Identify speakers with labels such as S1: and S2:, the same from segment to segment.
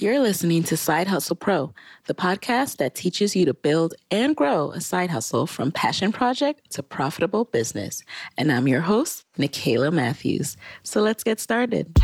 S1: You're listening to Side Hustle Pro, the podcast that teaches you to build and grow a side hustle from passion project to profitable business. And I'm your host, Nicaila Matthews. So let's get started.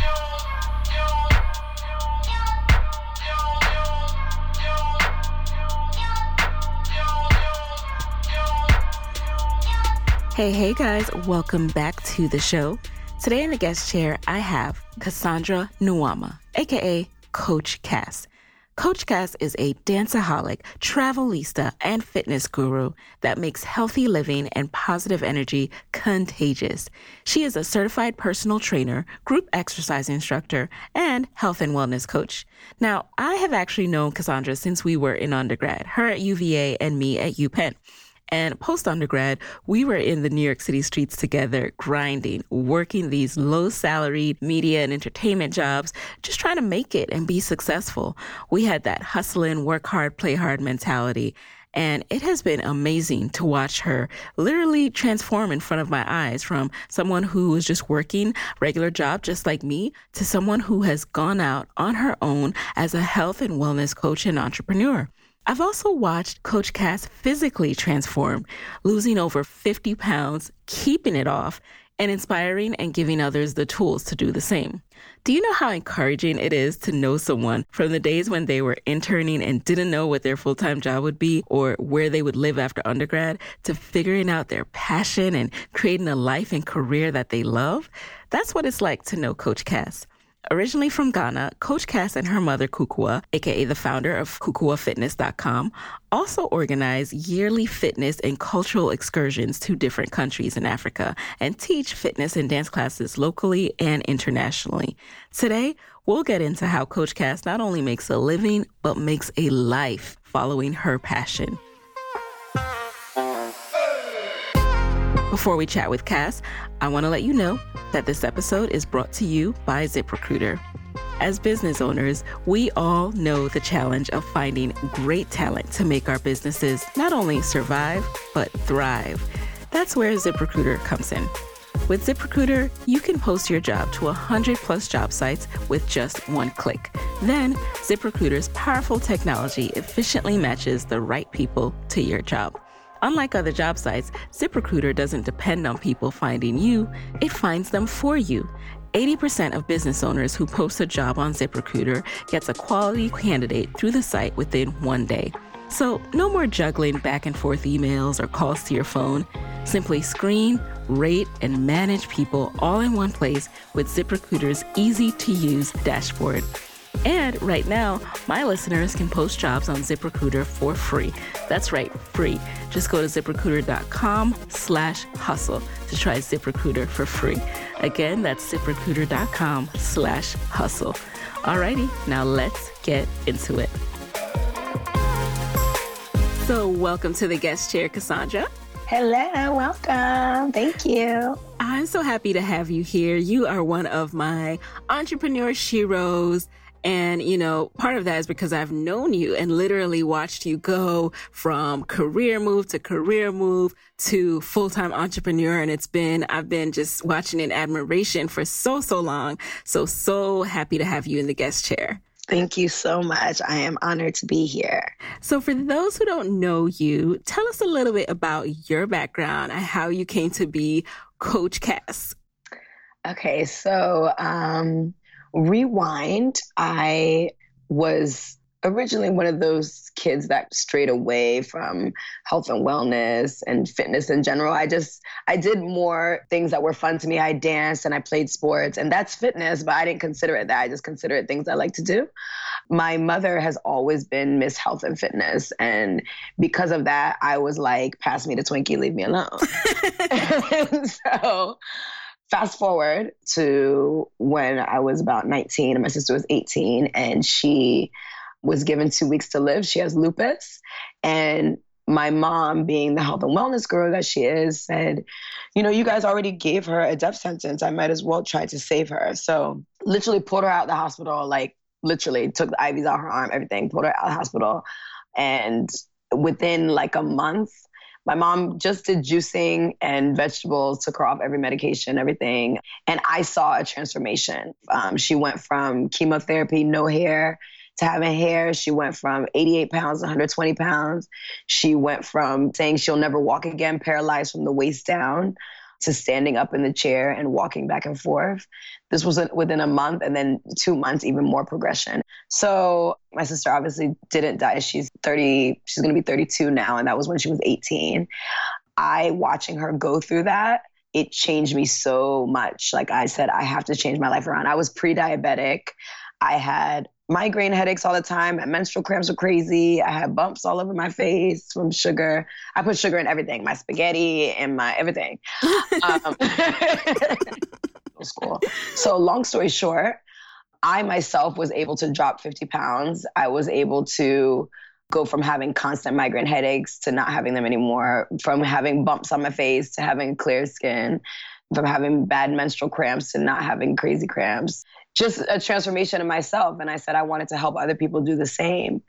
S1: Hey, hey guys, welcome back to the show. Today in the guest chair, I have Cassandra Nuamah, aka Coach Cass. Coach Cass is a danceaholic, travelista, and fitness guru that makes healthy living and positive energy contagious. She is a certified personal trainer, group exercise instructor, and health and wellness coach. Now, I have actually known Cassandra since we were in undergrad, her at UVA and me at UPenn. And post undergrad, we were in the New York City streets together, grinding, working these low salaried media and entertainment jobs, just trying to make it and be successful. We had that hustle hustling, work hard, play hard mentality. And it has been amazing to watch her literally transform in front of my eyes from someone who was just working regular job, just like me, to someone who has gone out on her own as a health and wellness coach and entrepreneur. I've also watched Coach Cass physically transform, losing over 50 pounds, keeping it off, and inspiring and giving others the tools to do the same. Do you know how encouraging it is to know someone from the days when they were interning and didn't know what their full time job would be or where they would live after undergrad to figuring out their passion and creating a life and career that they love? That's what it's like to know Coach Cass. Originally from Ghana, Coach Cass and her mother, Kukuwa, aka the founder of KukuwaFitness.com, also organize yearly fitness and cultural excursions to different countries in Africa and teach fitness and dance classes locally and internationally. Today, we'll get into how Coach Cass not only makes a living, but makes a life following her passion. Before we chat with Cass, I want to let you know that this episode is brought to you by ZipRecruiter. As business owners, we all know the challenge of finding great talent to make our businesses not only survive, but thrive. That's where ZipRecruiter comes in. With ZipRecruiter, you can post your job to 100 plus job sites with just one click. Then, ZipRecruiter's powerful technology efficiently matches the right people to your job. Unlike other job sites, ZipRecruiter doesn't depend on people finding you, it finds them for you. 80% of business owners who post a job on ZipRecruiter gets a quality candidate through the site within one day. So, no more juggling back and forth emails or calls to your phone. Simply screen, rate, and manage people all in one place with ZipRecruiter's easy to use dashboard. And right now, my listeners can post jobs on ZipRecruiter for free. That's right, free. Just go to ziprecruiter.com slash hustle to try ZipRecruiter for free. Again, that's ziprecruiter.com slash hustle. Alrighty, now let's get into it. So, welcome to the guest chair, Cassandra.
S2: Hello, welcome. Thank you.
S1: I'm so happy to have you here. You are one of my entrepreneur sheroes and, you know, part of that is because I've known you and literally watched you go from career move to career move to full-time entrepreneur. And it's been, I've been just watching in admiration for so, so long. So, so happy to have you in the guest chair.
S2: Thank you so much. I am honored to be here.
S1: So, for those who don't know you, tell us a little bit about your background and how you came to be Coach Cass.
S2: Okay, so um, rewind, I was originally one of those kids that strayed away from health and wellness and fitness in general. I just I did more things that were fun to me. I danced and I played sports and that's fitness, but I didn't consider it that. I just consider it things I like to do. My mother has always been Miss Health and Fitness and because of that I was like pass me the Twinkie, leave me alone. so fast forward to when I was about 19 and my sister was 18 and she was given two weeks to live. She has lupus. And my mom, being the health and wellness girl that she is, said, You know, you guys already gave her a death sentence. I might as well try to save her. So, literally pulled her out of the hospital, like, literally took the IVs out of her arm, everything, pulled her out of the hospital. And within like a month, my mom just did juicing and vegetables, took her off every medication, everything. And I saw a transformation. Um, she went from chemotherapy, no hair, to having hair. She went from 88 pounds to 120 pounds. She went from saying she'll never walk again, paralyzed from the waist down, to standing up in the chair and walking back and forth. This was within a month, and then two months, even more progression. So my sister obviously didn't die. She's 30, she's going to be 32 now, and that was when she was 18. I watching her go through that it changed me so much. Like I said, I have to change my life around. I was pre diabetic. I had migraine headaches all the time. My menstrual cramps were crazy. I had bumps all over my face from sugar. I put sugar in everything, my spaghetti and my everything. um, school. So long story short, I myself was able to drop 50 pounds. I was able to go from having constant migraine headaches to not having them anymore, from having bumps on my face to having clear skin, from having bad menstrual cramps to not having crazy cramps. Just a transformation of myself. And I said I wanted to help other people do the same.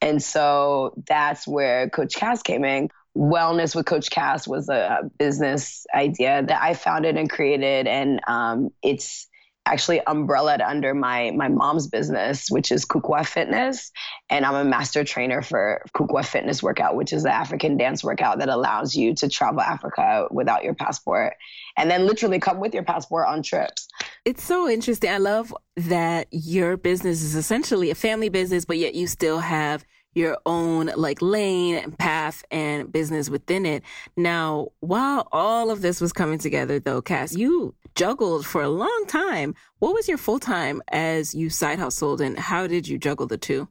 S2: And so that's where Coach Cass came in. Wellness with Coach Cass was a business idea that I founded and created. And um, it's actually umbrellaed under my my mom's business, which is Kukuwa Fitness, and I'm a master trainer for Kukuwa Fitness Workout, which is the African dance workout that allows you to travel Africa without your passport, and then literally come with your passport on trips.
S3: It's so interesting. I love that your business is essentially a family business, but yet you still have your own like lane and path and business within it. Now, while all of this was coming together though, Cass, you juggled for a long time. What was your full time as you side hustled and how did you juggle the two?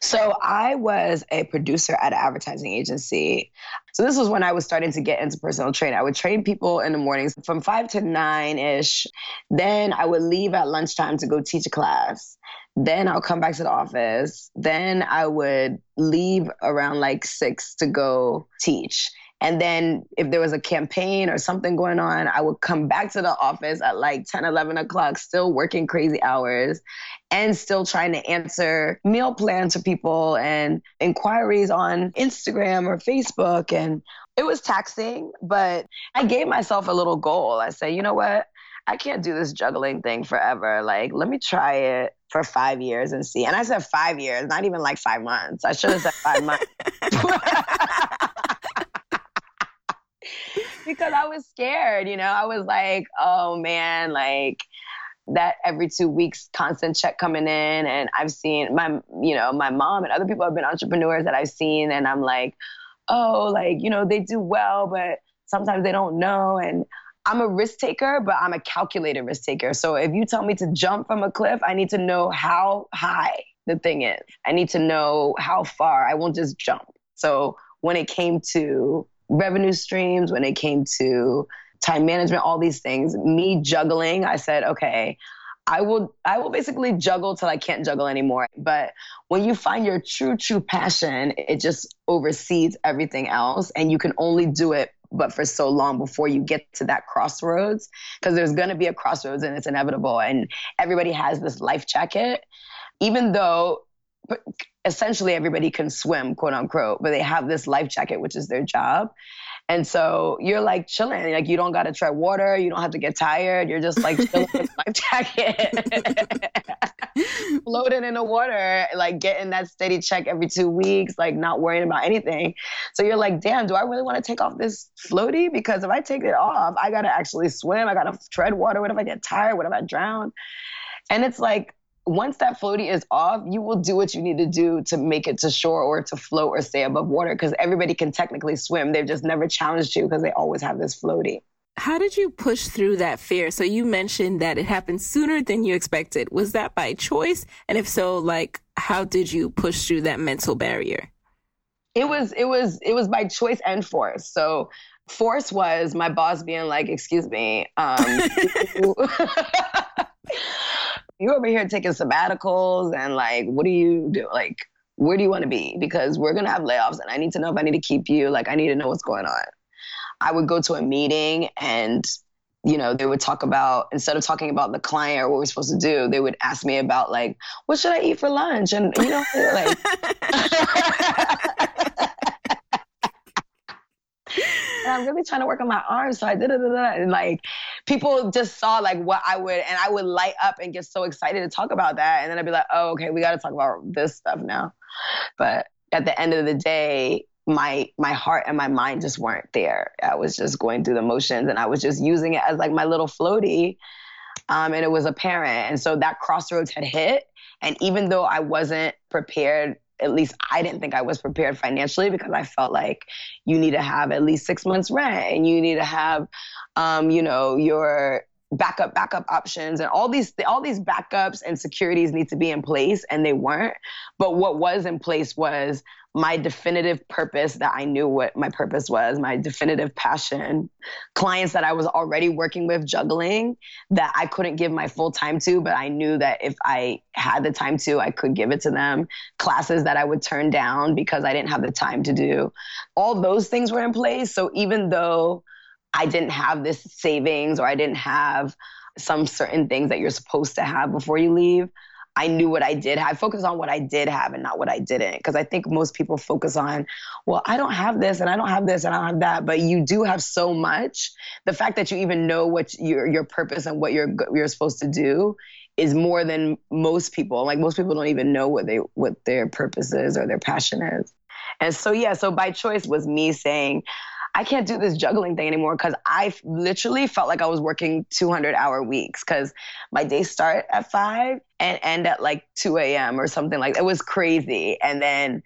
S2: So I was a producer at an advertising agency. So this was when I was starting to get into personal training. I would train people in the mornings from five to nine ish. Then I would leave at lunchtime to go teach a class. Then I'll come back to the office. Then I would leave around like six to go teach. And then if there was a campaign or something going on, I would come back to the office at like 10, 11 o'clock, still working crazy hours and still trying to answer meal plans for people and inquiries on Instagram or Facebook. And it was taxing, but I gave myself a little goal. I said, you know what? I can't do this juggling thing forever. Like, let me try it for five years and see. And I said five years, not even like five months. I should have said five months. because I was scared, you know. I was like, oh man, like that every two weeks constant check coming in and I've seen my you know, my mom and other people have been entrepreneurs that I've seen and I'm like, oh, like, you know, they do well, but sometimes they don't know and I'm a risk taker, but I'm a calculated risk taker. So if you tell me to jump from a cliff, I need to know how high the thing is. I need to know how far. I won't just jump. So when it came to revenue streams, when it came to time management, all these things, me juggling, I said, okay, I will I will basically juggle till I can't juggle anymore. But when you find your true true passion, it just oversees everything else and you can only do it but for so long before you get to that crossroads because there's going to be a crossroads and it's inevitable and everybody has this life jacket even though essentially everybody can swim, quote unquote, but they have this life jacket, which is their job. And so you're like chilling, like you don't got to tread water, you don't have to get tired. You're just like chilling with life jacket, floating in the water, like getting that steady check every two weeks, like not worrying about anything. So you're like, damn, do I really want to take off this floaty? Because if I take it off, I got to actually swim. I got to tread water. What if I get tired? What if I drown? And it's like, once that floaty is off, you will do what you need to do to make it to shore or to float or stay above water because everybody can technically swim. They've just never challenged you because they always have this floaty.
S3: How did you push through that fear? So you mentioned that it happened sooner than you expected. Was that by choice? And if so, like how did you push through that mental barrier?
S2: It was it was it was by choice and force. So force was my boss being like, "Excuse me, um, you over here taking sabbaticals and like, what do you do? Like, where do you want to be? Because we're gonna have layoffs, and I need to know if I need to keep you. Like, I need to know what's going on. I would go to a meeting and you know, they would talk about instead of talking about the client or what we're supposed to do, they would ask me about like, what should I eat for lunch? And you know, like and I'm really trying to work on my arms. So I did it and like people just saw like what I would, and I would light up and get so excited to talk about that. And then I'd be like, oh, okay, we got to talk about this stuff now. But at the end of the day, my my heart and my mind just weren't there. I was just going through the motions, and I was just using it as like my little floaty. Um, and it was apparent, and so that crossroads had hit. And even though I wasn't prepared at least I didn't think I was prepared financially because I felt like you need to have at least six months rent and you need to have, um, you know, your backup backup options and all these all these backups and securities need to be in place and they weren't. But what was in place was my definitive purpose that I knew what my purpose was, my definitive passion, clients that I was already working with juggling that I couldn't give my full time to, but I knew that if I had the time to, I could give it to them, classes that I would turn down because I didn't have the time to do. All those things were in place. So even though I didn't have this savings or I didn't have some certain things that you're supposed to have before you leave, I knew what I did. Have. I focused on what I did have and not what I didn't. Because I think most people focus on, well, I don't have this and I don't have this and I don't have that, but you do have so much. The fact that you even know what your your purpose and what you're you're supposed to do is more than most people. Like most people don't even know what they what their purpose is or their passion is. And so yeah, so by choice was me saying, I can't do this juggling thing anymore because I literally felt like I was working 200 hour weeks because my days start at five and end at like 2 a.m. or something like that. It was crazy. And then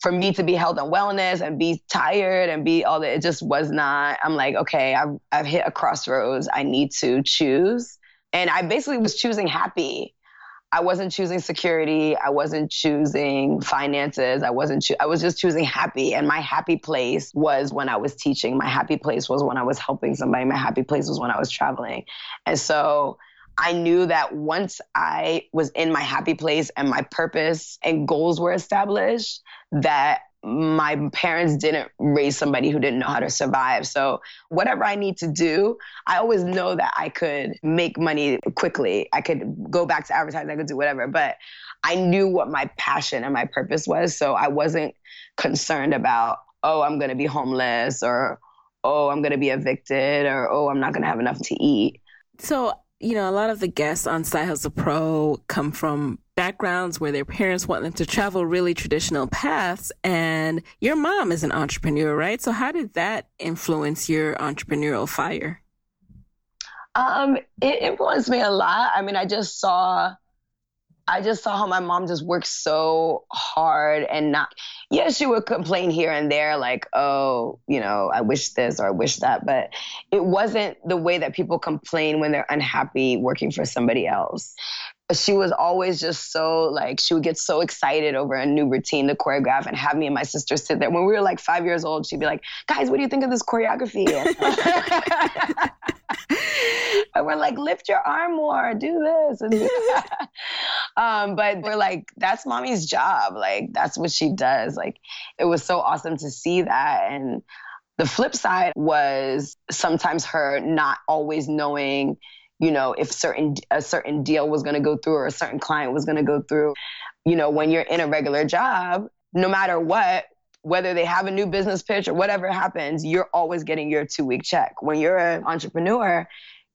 S2: for me to be health and wellness and be tired and be all that, it just was not. I'm like, okay, I've, I've hit a crossroads. I need to choose. And I basically was choosing happy I wasn't choosing security. I wasn't choosing finances. I wasn't. Cho- I was just choosing happy. And my happy place was when I was teaching. My happy place was when I was helping somebody. My happy place was when I was traveling. And so I knew that once I was in my happy place and my purpose and goals were established, that my parents didn't raise somebody who didn't know how to survive. So, whatever I need to do, I always know that I could make money quickly. I could go back to advertising, I could do whatever. But I knew what my passion and my purpose was. So, I wasn't concerned about, oh, I'm going to be homeless or, oh, I'm going to be evicted or, oh, I'm not going to have enough to eat.
S3: So, you know, a lot of the guests on Side Hustle Pro come from backgrounds where their parents want them to travel really traditional paths. And your mom is an entrepreneur, right? So, how did that influence your entrepreneurial fire?
S2: Um, it influenced me a lot. I mean, I just saw I just saw how my mom just worked so hard and not, yeah, she would complain here and there, like, oh, you know, I wish this or I wish that. But it wasn't the way that people complain when they're unhappy working for somebody else she was always just so like she would get so excited over a new routine to choreograph and have me and my sister sit there. When we were like five years old she'd be like guys what do you think of this choreography? And we're like lift your arm more do this. Um, but we're like that's mommy's job. Like that's what she does. Like it was so awesome to see that. And the flip side was sometimes her not always knowing you know, if certain a certain deal was going to go through or a certain client was going to go through. You know, when you're in a regular job, no matter what, whether they have a new business pitch or whatever happens, you're always getting your two week check. When you're an entrepreneur,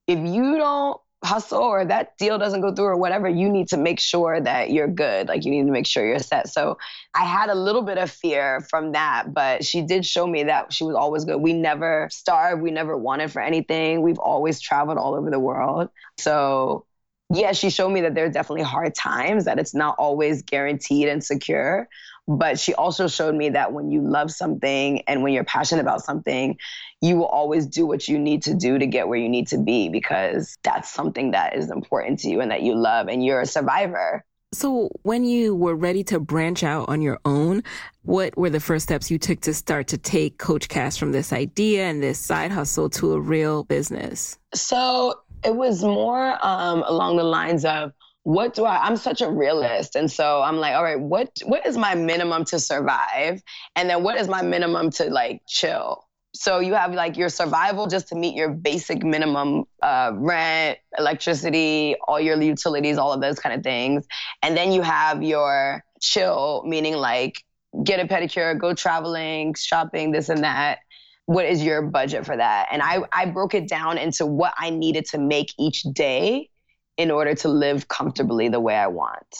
S2: if you don't hustle or that deal doesn't go through or whatever, you need to make sure that you're good. Like you need to make sure you're set. So I had a little bit of fear from that, but she did show me that she was always good. We never starved. We never wanted for anything. We've always traveled all over the world. So yeah, she showed me that there's definitely hard times, that it's not always guaranteed and secure. But she also showed me that when you love something and when you're passionate about something, you will always do what you need to do to get where you need to be because that's something that is important to you and that you love and you're a survivor.
S3: So, when you were ready to branch out on your own, what were the first steps you took to start to take Coach Cass from this idea and this side hustle to a real business?
S2: So, it was more um, along the lines of what do I I'm such a realist. And so I'm like all right what what is my minimum to survive? And then what is my minimum to like chill? So you have like your survival just to meet your basic minimum uh, rent electricity all your utilities all of those kind of things. And then you have your chill meaning like get a pedicure go traveling shopping this and that. What is your budget for that? And I, I broke it down into what I needed to make each day in order to live comfortably the way I want.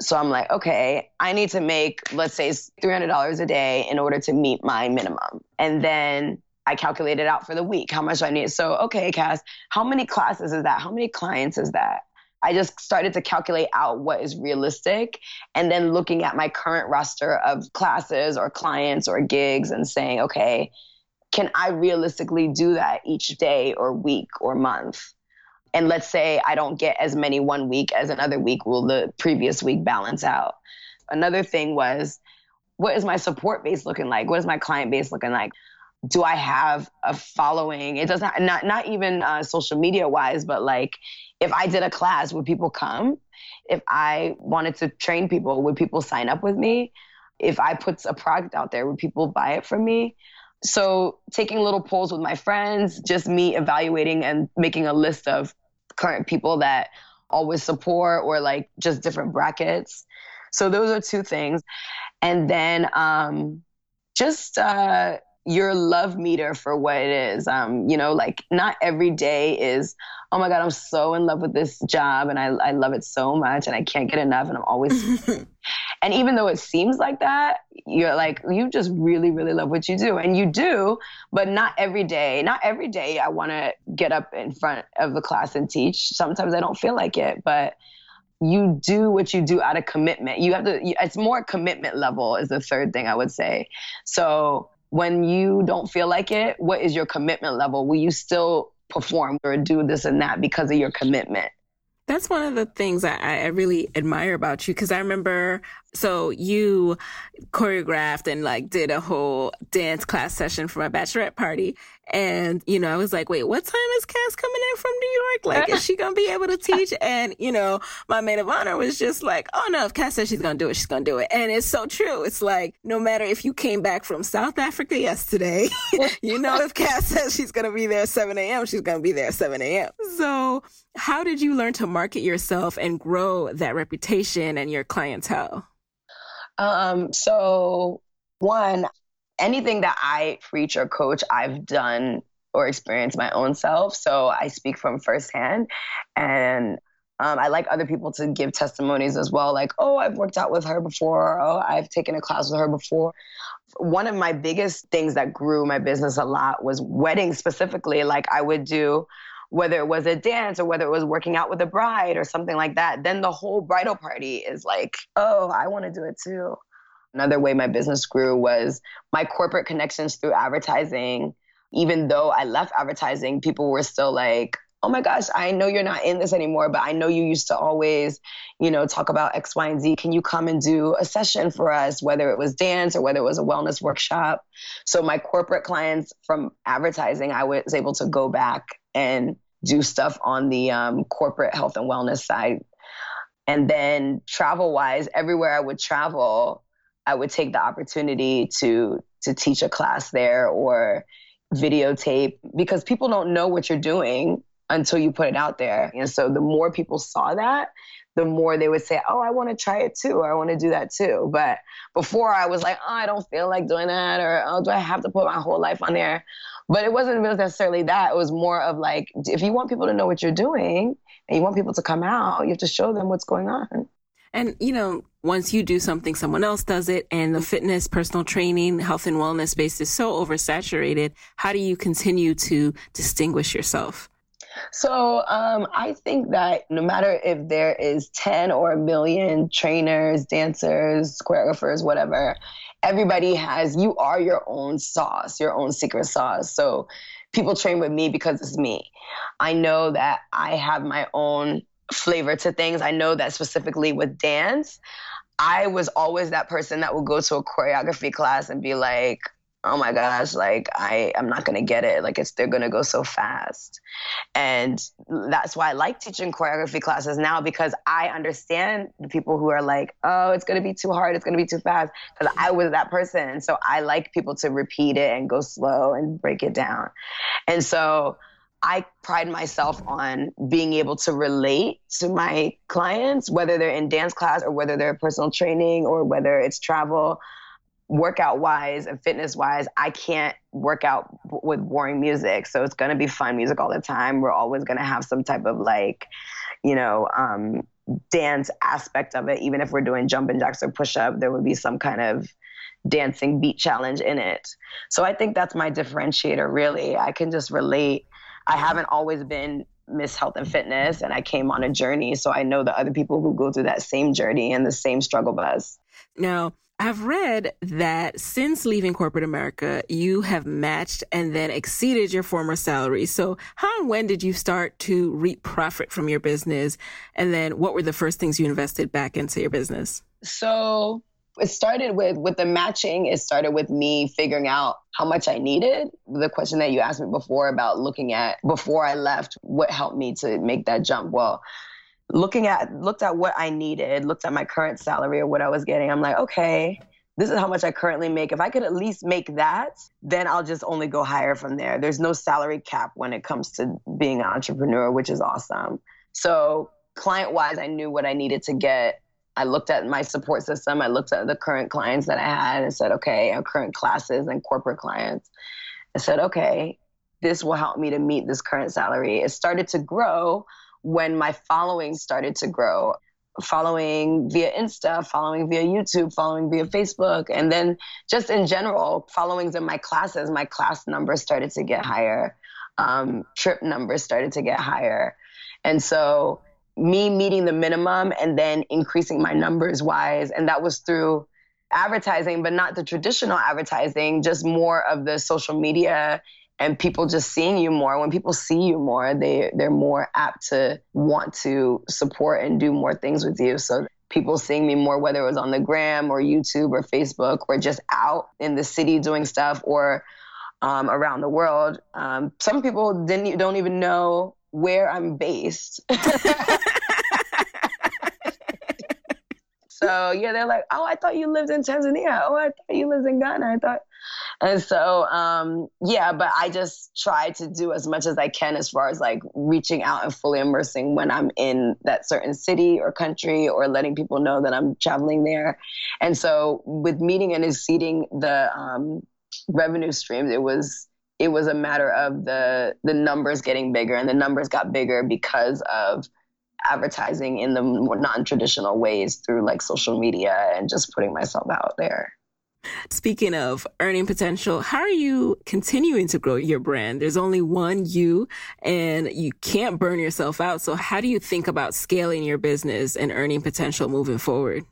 S2: So I'm like, okay, I need to make, let's say, $300 a day in order to meet my minimum. And then I calculate it out for the week how much I need. So, okay, Cass, how many classes is that? How many clients is that? I just started to calculate out what is realistic and then looking at my current roster of classes or clients or gigs and saying, okay, can I realistically do that each day or week or month? And let's say I don't get as many one week as another week, will the previous week balance out? Another thing was, what is my support base looking like? What is my client base looking like? Do I have a following? It doesn't not not even uh, social media wise, but like if I did a class, would people come? If I wanted to train people, would people sign up with me? If I put a product out there, would people buy it from me? So taking little polls with my friends, just me evaluating and making a list of current people that always support or like just different brackets. So those are two things. And then um, just uh, your love meter for what it is. Um, you know, like not every day is, oh my God, I'm so in love with this job and I, I love it so much and I can't get enough and I'm always. and even though it seems like that, you're like, you just really, really love what you do. And you do, but not every day. Not every day I want to get up in front of the class and teach. Sometimes I don't feel like it, but you do what you do out of commitment. You have to, it's more commitment level, is the third thing I would say. So, when you don't feel like it, what is your commitment level? Will you still perform or do this and that because of your commitment?
S3: That's one of the things I, I really admire about you because I remember so you choreographed and like did a whole dance class session for my bachelorette party. And, you know, I was like, wait, what time is Cass coming in from New York? Like, is she going to be able to teach? And, you know, my maid of honor was just like, oh no, if Cass says she's going to do it, she's going to do it. And it's so true. It's like, no matter if you came back from South Africa yesterday, you know, if Cass says she's going to be there 7 a.m., she's going to be there 7 a.m. So how did you learn to market yourself and grow that reputation and your clientele?
S2: Um, so one, anything that I preach or coach, I've done or experienced my own self. So I speak from firsthand. And um, I like other people to give testimonies as well, like, oh, I've worked out with her before. Oh, I've taken a class with her before. One of my biggest things that grew my business a lot was weddings specifically. Like, I would do whether it was a dance or whether it was working out with a bride or something like that, then the whole bridal party is like, oh, I want to do it too. Another way my business grew was my corporate connections through advertising. Even though I left advertising, people were still like, oh my gosh, I know you're not in this anymore, but I know you used to always, you know, talk about X, Y, and Z. Can you come and do a session for us, whether it was dance or whether it was a wellness workshop? So my corporate clients from advertising, I was able to go back and do stuff on the um, corporate health and wellness side. And then travel wise, everywhere I would travel, I would take the opportunity to to teach a class there or videotape because people don't know what you're doing until you put it out there. And so the more people saw that, the more they would say, "Oh, I want to try it too. Or I want to do that too." But before I was like, "Oh, I don't feel like doing that," or "Oh, do I have to put my whole life on there?" But it wasn't necessarily that. It was more of like, if you want people to know what you're doing and you want people to come out, you have to show them what's going on.
S3: And, you know, once you do something, someone else does it. And the fitness, personal training, health and wellness space is so oversaturated. How do you continue to distinguish yourself?
S2: So um, I think that no matter if there is 10 or a million trainers, dancers, choreographers, whatever, everybody has, you are your own sauce, your own secret sauce. So people train with me because it's me. I know that I have my own flavor to things. I know that specifically with dance, I was always that person that would go to a choreography class and be like, oh my gosh, like I I'm not gonna get it. Like it's they're gonna go so fast. And that's why I like teaching choreography classes now because I understand the people who are like, oh, it's gonna be too hard, it's gonna be too fast. Because I was that person. And so I like people to repeat it and go slow and break it down. And so I pride myself on being able to relate to my clients, whether they're in dance class or whether they're personal training or whether it's travel workout wise and fitness wise, I can't work out with boring music. So it's going to be fun music all the time. We're always going to have some type of like, you know, um, dance aspect of it. Even if we're doing jumping jacks or push up, there would be some kind of dancing beat challenge in it. So I think that's my differentiator, really. I can just relate. I haven't always been Miss Health and Fitness, and I came on a journey. So I know the other people who go through that same journey and the same struggle bus.
S3: Now, I've read that since leaving corporate America, you have matched and then exceeded your former salary. So, how and when did you start to reap profit from your business? And then, what were the first things you invested back into your business?
S2: So, it started with with the matching it started with me figuring out how much i needed the question that you asked me before about looking at before i left what helped me to make that jump well looking at looked at what I needed, looked at my current salary or what I was getting. I'm like, okay, this is how much I currently make. If I could at least make that, then I'll just only go higher from there. There's no salary cap when it comes to being an entrepreneur, which is awesome. So, client wise, I knew what I needed to get. I looked at my support system. I looked at the current clients that I had and said, okay, our current classes and corporate clients. I said, okay, this will help me to meet this current salary. It started to grow when my following started to grow following via Insta, following via YouTube, following via Facebook, and then just in general, followings in my classes, my class numbers started to get higher, um, trip numbers started to get higher. And so, me meeting the minimum and then increasing my numbers wise, and that was through advertising, but not the traditional advertising, just more of the social media and people just seeing you more. When people see you more they they're more apt to want to support and do more things with you. So people seeing me more whether it was on the gram or youtube or facebook or just out in the city doing stuff or um, around the world um, some people didn't don't even know where i'm based. So yeah they're like oh i thought you lived in tanzania. Oh i thought you lived in ghana. I thought and so, um, yeah, but I just try to do as much as I can as far as like reaching out and fully immersing when I'm in that certain city or country or letting people know that I'm traveling there. And so, with meeting and exceeding the um, revenue streams, it was it was a matter of the the numbers getting bigger, and the numbers got bigger because of advertising in the non-traditional ways through like social media and just putting myself out there.
S3: Speaking of earning potential, how are you continuing to grow your brand? There's only one you and you can't burn yourself out. So how do you think about scaling your business and earning potential moving forward?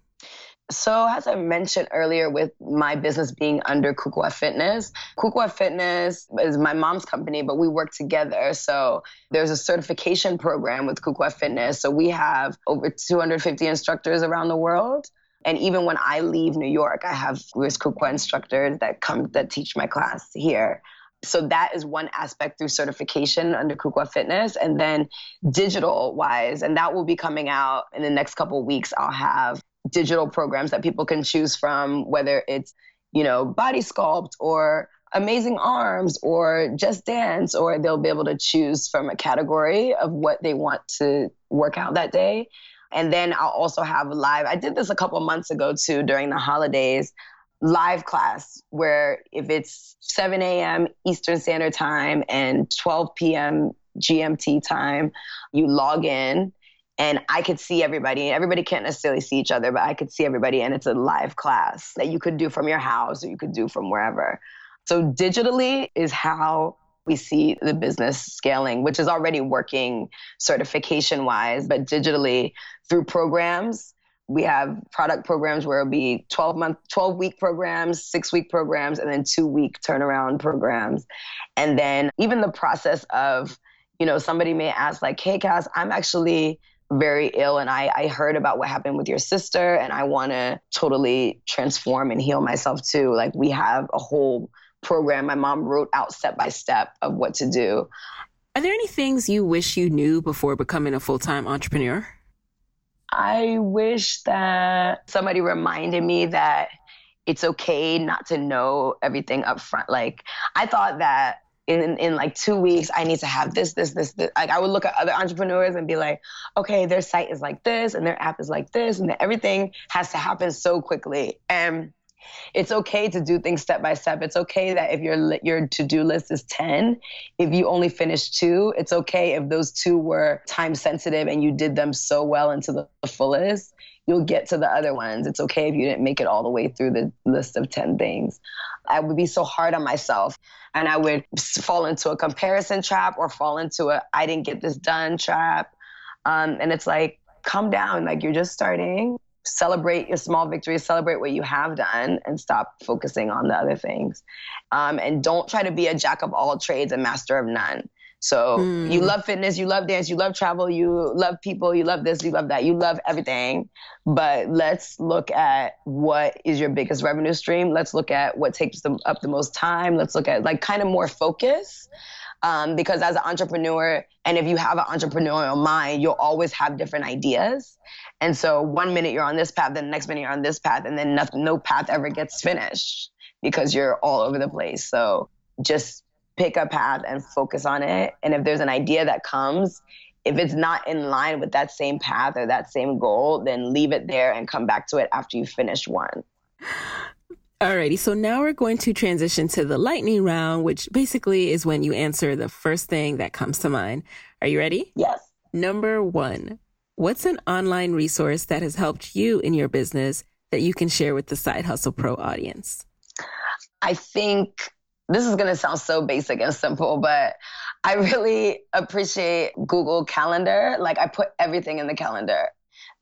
S2: So, as I mentioned earlier, with my business being under Kukuwa Fitness, Kukuwa Fitness is my mom's company, but we work together. So, there's a certification program with Kukuwa Fitness. So, we have over 250 instructors around the world. And even when I leave New York, I have Riz Kukuwa instructors that come that teach my class here. So that is one aspect through certification under Kukuwa Fitness. And then digital wise, and that will be coming out in the next couple weeks. I'll have digital programs that people can choose from, whether it's, you know, body sculpt or amazing arms or just dance, or they'll be able to choose from a category of what they want to work out that day. And then I'll also have live. I did this a couple months ago too during the holidays. Live class where if it's 7 a.m. Eastern Standard Time and 12 p.m. GMT time, you log in and I could see everybody. Everybody can't necessarily see each other, but I could see everybody, and it's a live class that you could do from your house or you could do from wherever. So digitally is how we see the business scaling, which is already working certification wise, but digitally through programs. We have product programs where it'll be 12 month, 12 week programs, six week programs, and then two week turnaround programs. And then even the process of, you know, somebody may ask, like, hey, Cass, I'm actually very ill and I, I heard about what happened with your sister and I want to totally transform and heal myself too. Like, we have a whole program my mom wrote out step by step of what to do.
S3: Are there any things you wish you knew before becoming a full time entrepreneur?
S2: I wish that somebody reminded me that it's okay not to know everything up front. Like, I thought that in, in like two weeks, I need to have this, this, this, this. Like, I would look at other entrepreneurs and be like, okay, their site is like this and their app is like this, and everything has to happen so quickly. And It's okay to do things step by step. It's okay that if your your to-do list is 10, if you only finish 2, it's okay if those 2 were time sensitive and you did them so well into the fullest. You'll get to the other ones. It's okay if you didn't make it all the way through the list of 10 things. I would be so hard on myself and I would fall into a comparison trap or fall into a I didn't get this done trap. Um, and it's like, calm down. Like you're just starting celebrate your small victories, celebrate what you have done, and stop focusing on the other things. Um, and don't try to be a jack of all trades and master of none. So mm. you love fitness, you love dance, you love travel, you love people, you love this, you love that, you love everything. But let's look at what is your biggest revenue stream. Let's look at what takes them up the most time. Let's look at like kind of more focus. Um, because as an entrepreneur, and if you have an entrepreneurial mind, you'll always have different ideas. And so one minute you're on this path, then the next minute you're on this path, and then nothing, no path ever gets finished because you're all over the place. So just pick a path and focus on it. And if there's an idea that comes, if it's not in line with that same path or that same goal, then leave it there and come back to it after you finish one.
S3: Alrighty, so now we're going to transition to the lightning round, which basically is when you answer the first thing that comes to mind. Are you ready?
S2: Yes.
S3: Number one, What's an online resource that has helped you in your business that you can share with the Side Hustle Pro audience?
S2: I think this is going to sound so basic and simple, but I really appreciate Google Calendar. Like I put everything in the calendar.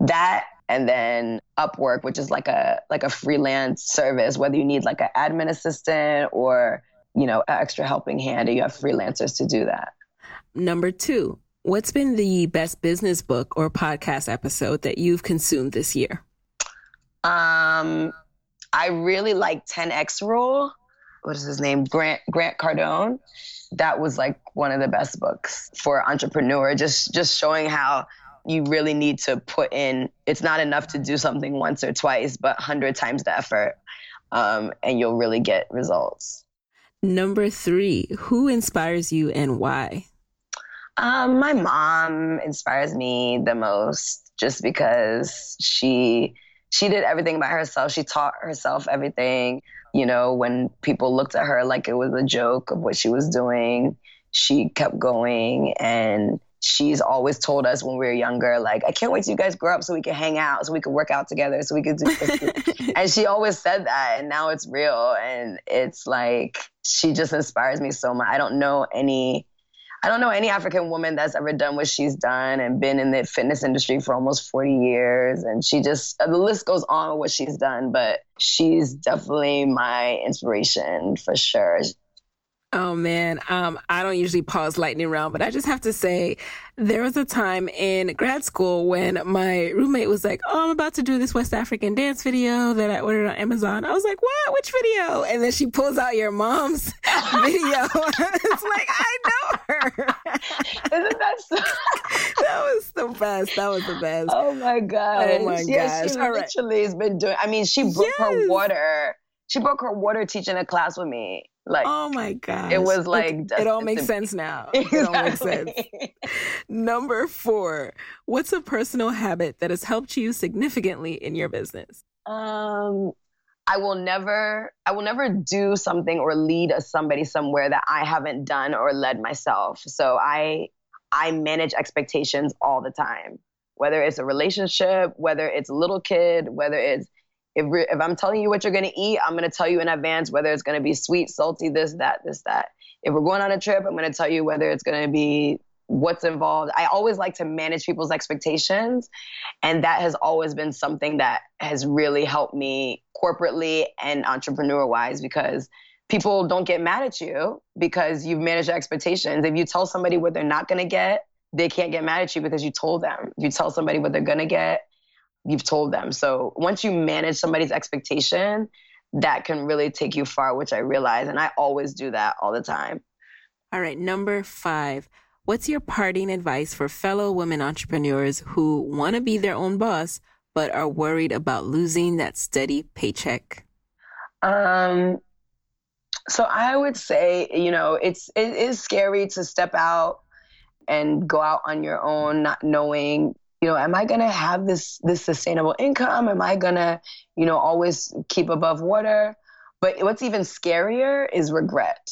S2: That and then Upwork, which is like a like a freelance service, whether you need like an admin assistant or, you know, an extra helping hand, and you have freelancers to do that.
S3: Number 2, What's been the best business book or podcast episode that you've consumed this year?
S2: Um, I really like 10x Rule. What is his name? Grant Grant Cardone. That was like one of the best books for entrepreneur. Just just showing how you really need to put in. It's not enough to do something once or twice, but hundred times the effort, um, and you'll really get results.
S3: Number three, who inspires you and why?
S2: Um, my mom inspires me the most just because she she did everything by herself. She taught herself everything. You know, when people looked at her like it was a joke of what she was doing, she kept going and she's always told us when we were younger, like, I can't wait till you guys grow up so we can hang out, so we can work out together, so we could do this. and she always said that, and now it's real. And it's like, she just inspires me so much. I don't know any I don't know any African woman that's ever done what she's done and been in the fitness industry for almost 40 years. And she just, uh, the list goes on what she's done, but she's definitely my inspiration for sure.
S3: Oh man, um, I don't usually pause lightning round, but I just have to say, there was a time in grad school when my roommate was like, "Oh, I'm about to do this West African dance video that I ordered on Amazon." I was like, "What? Which video?" And then she pulls out your mom's video. it's like I know her.
S2: Isn't that so?
S3: that was the best. That was the best.
S2: Oh my god!
S3: Oh my
S2: yeah,
S3: gosh!
S2: She literally right. has been doing. I mean, she broke yes. her water. She broke her water teaching a class with me like,
S3: oh my god,
S2: it was like
S3: it, it all makes sense now. Exactly. It all makes sense. Number four, what's a personal habit that has helped you significantly in your business?
S2: Um, I will never, I will never do something or lead a somebody somewhere that I haven't done or led myself. So I, I manage expectations all the time, whether it's a relationship, whether it's a little kid, whether it's if, if I'm telling you what you're to eat, I'm to tell you in advance whether it's to be sweet, salty, this, that, this, that. If we're going on a trip, I'm to tell you whether it's to be what's involved. I always like to manage people's expectations. And that has always been something that has really helped me corporately and entrepreneur wise because people don't get mad at you because you've managed expectations. If you tell somebody what they're not going to get, they can't get mad at you because you told them. If you tell somebody what they're going to get, you've told them. So once you manage somebody's expectation, that can really take you far, which I realize. And I always do that all the time.
S3: All right. Number five. What's your parting advice for fellow women entrepreneurs who want to be their own boss, but are worried about losing that steady paycheck?
S2: Um, so I would say, you know, it's it is scary to step out and go out on your own, not knowing you know, am I going to have this this sustainable income? Am I going to, you know, always keep above water? But what's even scarier is regret.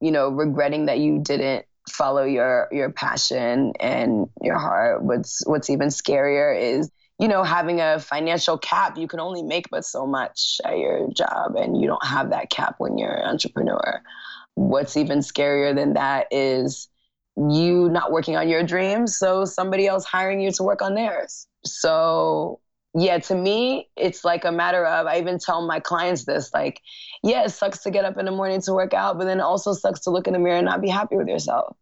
S2: You know, regretting that you didn't follow your your passion and your heart. What's what's even scarier is you know having a financial cap. You can only make but so much at your job, and you don't have that cap when you're an entrepreneur. What's even scarier than that is you not working on your dreams, so somebody else hiring you to work on theirs. So yeah, to me, it's like a matter of, I even tell my clients this, like, yeah, it sucks to get up in the morning to work out, but then it also sucks to look in the mirror and not be happy with yourself.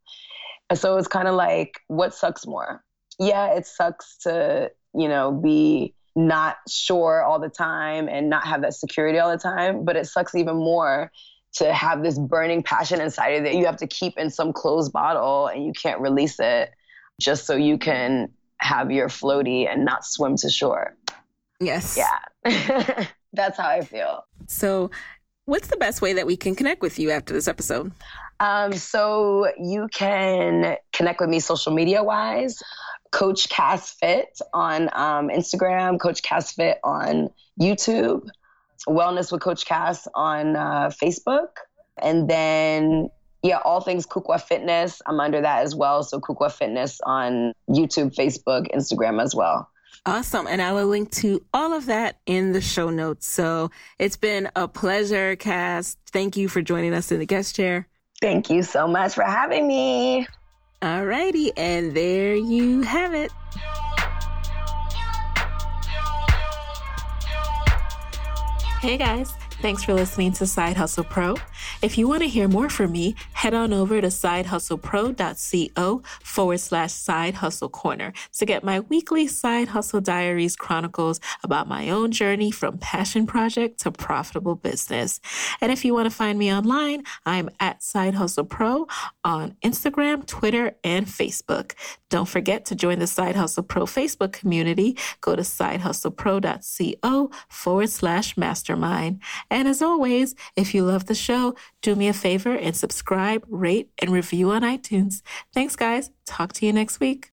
S2: And so it's kind of like, what sucks more? Yeah, it sucks to, you know, be not sure all the time and not have that security all the time, but it sucks even more to have this burning passion inside of that you have to keep in some closed bottle and you can't release it just so you can have your floaty and not swim to shore.
S1: Yes.
S2: Yeah. That's how I feel.
S1: So, what's the best way that we can connect with you after this episode?
S2: Um, so, you can connect with me social media wise. Coach Cass Fit on um, Instagram, Coach Cass Fit on YouTube, Wellness with Coach Cass on uh, Facebook. And then yeah, all things Kukuwa Fitness. I'm under that as well. So Kukuwa Fitness on YouTube, Facebook, Instagram as well.
S1: Awesome. And I will link to all of that in the show notes. So it's been a pleasure, Cass. Thank you for joining us in the guest chair.
S2: Thank you so much for having me.
S1: All righty. And there you have it. Hey guys. Thanks for listening to Side Hustle Pro. If you want to hear more from me, head on over to sidehustlepro.co forward slash side hustle corner to get my weekly side hustle diaries chronicles about my own journey from passion project to profitable business. And if you want to find me online, I'm at Side Hustle Pro on Instagram, Twitter, and Facebook. Don't forget to join the Side Hustle Pro Facebook community. Go to sidehustlepro.co forward slash mastermind. And as always, if you love the show, do me a favor and subscribe, rate, and review on iTunes. Thanks, guys. Talk to you next week.